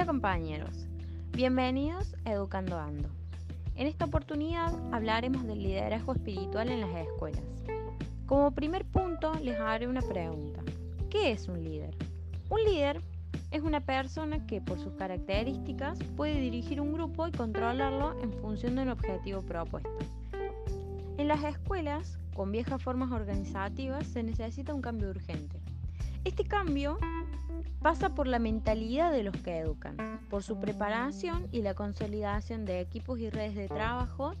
Hola compañeros, bienvenidos a Educando Ando. En esta oportunidad hablaremos del liderazgo espiritual en las escuelas. Como primer punto les haré una pregunta. ¿Qué es un líder? Un líder es una persona que por sus características puede dirigir un grupo y controlarlo en función de un objetivo propuesto. En las escuelas, con viejas formas organizativas, se necesita un cambio urgente. Este cambio pasa por la mentalidad de los que educan, por su preparación y la consolidación de equipos y redes de trabajo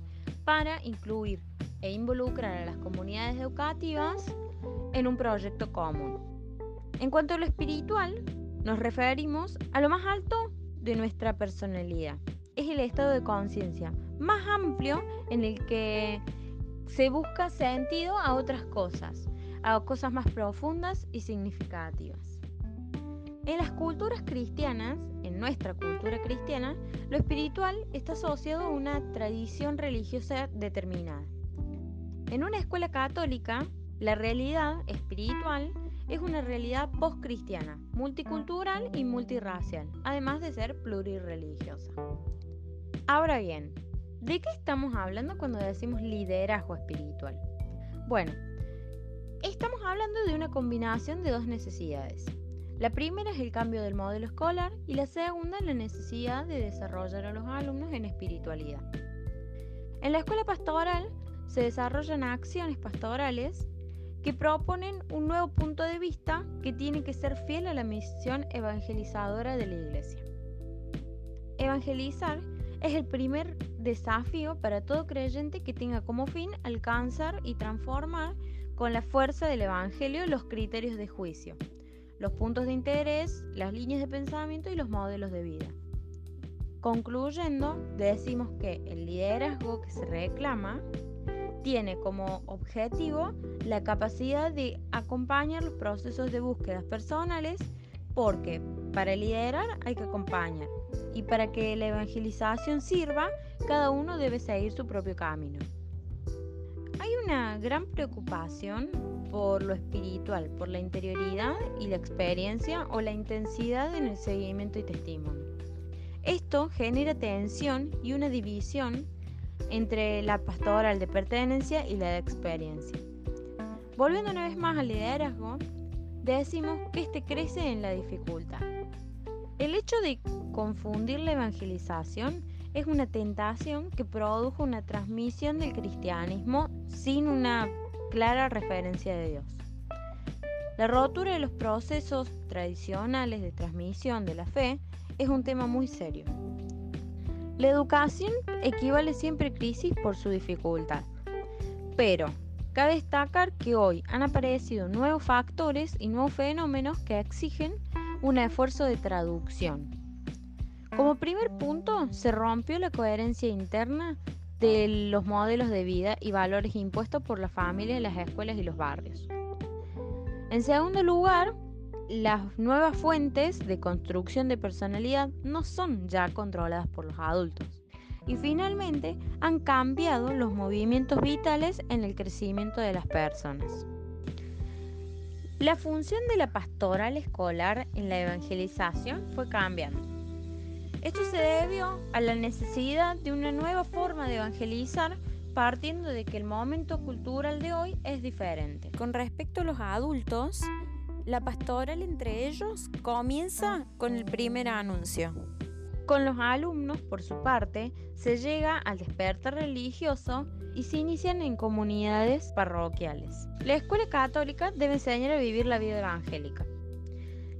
para incluir e involucrar a las comunidades educativas en un proyecto común. En cuanto a lo espiritual, nos referimos a lo más alto de nuestra personalidad. Es el estado de conciencia más amplio en el que se busca sentido a otras cosas, a cosas más profundas y significativas. En las culturas cristianas, en nuestra cultura cristiana, lo espiritual está asociado a una tradición religiosa determinada. En una escuela católica, la realidad espiritual es una realidad post-cristiana, multicultural y multirracial, además de ser plurirreligiosa. Ahora bien, ¿de qué estamos hablando cuando decimos liderazgo espiritual? Bueno, estamos hablando de una combinación de dos necesidades. La primera es el cambio del modelo escolar y la segunda la necesidad de desarrollar a los alumnos en espiritualidad. En la escuela pastoral se desarrollan acciones pastorales que proponen un nuevo punto de vista que tiene que ser fiel a la misión evangelizadora de la Iglesia. Evangelizar es el primer desafío para todo creyente que tenga como fin alcanzar y transformar con la fuerza del Evangelio los criterios de juicio, los puntos de interés, las líneas de pensamiento y los modelos de vida. Concluyendo, decimos que el liderazgo que se reclama tiene como objetivo la capacidad de acompañar los procesos de búsquedas personales porque para liderar hay que acompañar y para que la evangelización sirva, cada uno debe seguir su propio camino. Hay una gran preocupación por lo espiritual, por la interioridad y la experiencia o la intensidad en el seguimiento y testimonio. Esto genera tensión y una división entre la pastoral de pertenencia y la de experiencia. Volviendo una vez más al liderazgo, decimos que este crece en la dificultad. El hecho de confundir la evangelización es una tentación que produjo una transmisión del cristianismo sin una clara referencia de Dios. La rotura de los procesos tradicionales de transmisión de la fe es un tema muy serio. La educación equivale siempre a crisis por su dificultad, pero cabe destacar que hoy han aparecido nuevos factores y nuevos fenómenos que exigen un esfuerzo de traducción. Como primer punto, se rompió la coherencia interna de los modelos de vida y valores impuestos por la familia, las escuelas y los barrios. En segundo lugar, las nuevas fuentes de construcción de personalidad no son ya controladas por los adultos. Y finalmente, han cambiado los movimientos vitales en el crecimiento de las personas. La función de la pastoral escolar en la evangelización fue cambiando. Esto se debió a la necesidad de una nueva forma de evangelizar partiendo de que el momento cultural de hoy es diferente. Con respecto a los adultos, la pastoral entre ellos comienza con el primer anuncio. Con los alumnos, por su parte, se llega al despertar religioso y se inician en comunidades parroquiales. La escuela católica debe enseñar a vivir la vida evangélica.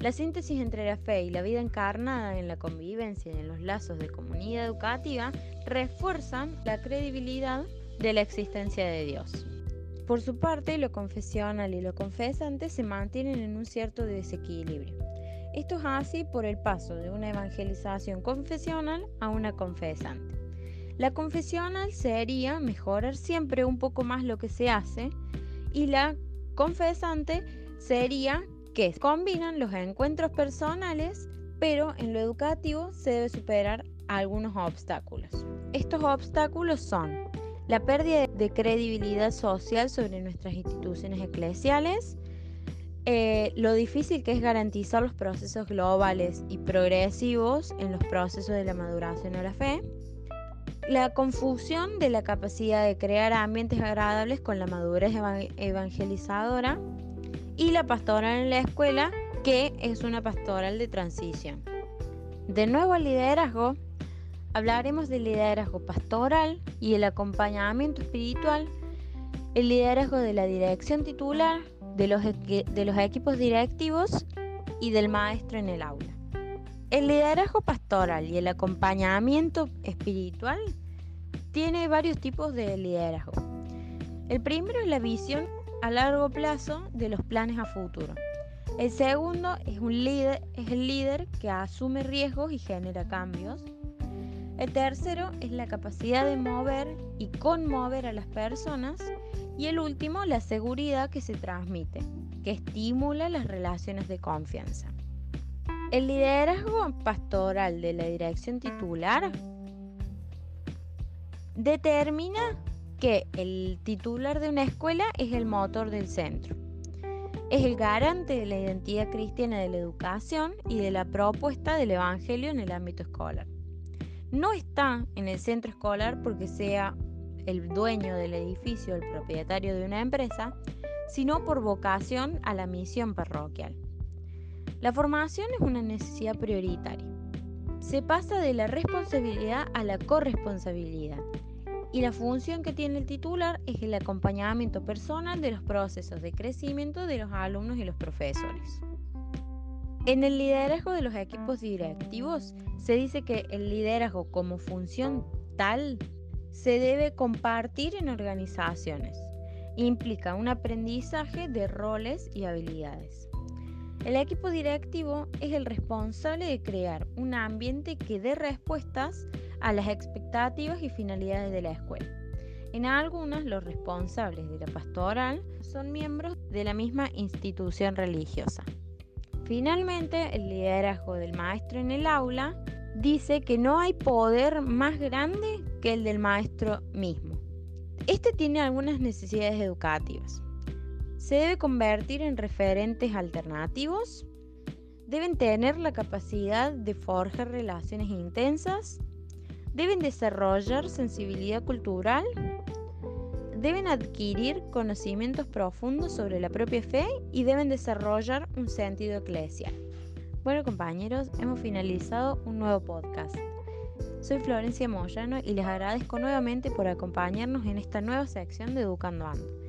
La síntesis entre la fe y la vida encarnada en la convivencia y en los lazos de comunidad educativa refuerzan la credibilidad de la existencia de Dios. Por su parte, lo confesional y lo confesante se mantienen en un cierto desequilibrio. Esto es así por el paso de una evangelización confesional a una confesante. La confesional sería mejorar siempre un poco más lo que se hace y la confesante sería que combinan los encuentros personales, pero en lo educativo se debe superar algunos obstáculos. Estos obstáculos son la pérdida de credibilidad social sobre nuestras instituciones eclesiales, eh, lo difícil que es garantizar los procesos globales y progresivos en los procesos de la maduración o la fe, la confusión de la capacidad de crear ambientes agradables con la madurez evangelizadora y la pastoral en la escuela, que es una pastoral de transición. De nuevo al liderazgo, hablaremos del liderazgo pastoral y el acompañamiento espiritual, el liderazgo de la dirección titular, de los, de los equipos directivos y del maestro en el aula. El liderazgo pastoral y el acompañamiento espiritual tiene varios tipos de liderazgo. El primero es la visión a largo plazo de los planes a futuro. El segundo es, un líder, es el líder que asume riesgos y genera cambios. El tercero es la capacidad de mover y conmover a las personas. Y el último, la seguridad que se transmite, que estimula las relaciones de confianza. El liderazgo pastoral de la dirección titular determina que el titular de una escuela es el motor del centro. Es el garante de la identidad cristiana de la educación y de la propuesta del Evangelio en el ámbito escolar. No está en el centro escolar porque sea el dueño del edificio, el propietario de una empresa, sino por vocación a la misión parroquial. La formación es una necesidad prioritaria. Se pasa de la responsabilidad a la corresponsabilidad y la función que tiene el titular es el acompañamiento personal de los procesos de crecimiento de los alumnos y los profesores. En el liderazgo de los equipos directivos se dice que el liderazgo como función tal se debe compartir en organizaciones. Implica un aprendizaje de roles y habilidades. El equipo directivo es el responsable de crear un ambiente que dé respuestas a las expectativas y finalidades de la escuela. En algunas, los responsables de la pastoral son miembros de la misma institución religiosa. Finalmente, el liderazgo del maestro en el aula dice que no hay poder más grande que el del maestro mismo. Este tiene algunas necesidades educativas. Se debe convertir en referentes alternativos. Deben tener la capacidad de forjar relaciones intensas. Deben desarrollar sensibilidad cultural. Deben adquirir conocimientos profundos sobre la propia fe y deben desarrollar un sentido eclesial. Bueno compañeros, hemos finalizado un nuevo podcast. Soy Florencia Moyano y les agradezco nuevamente por acompañarnos en esta nueva sección de Educando Ando.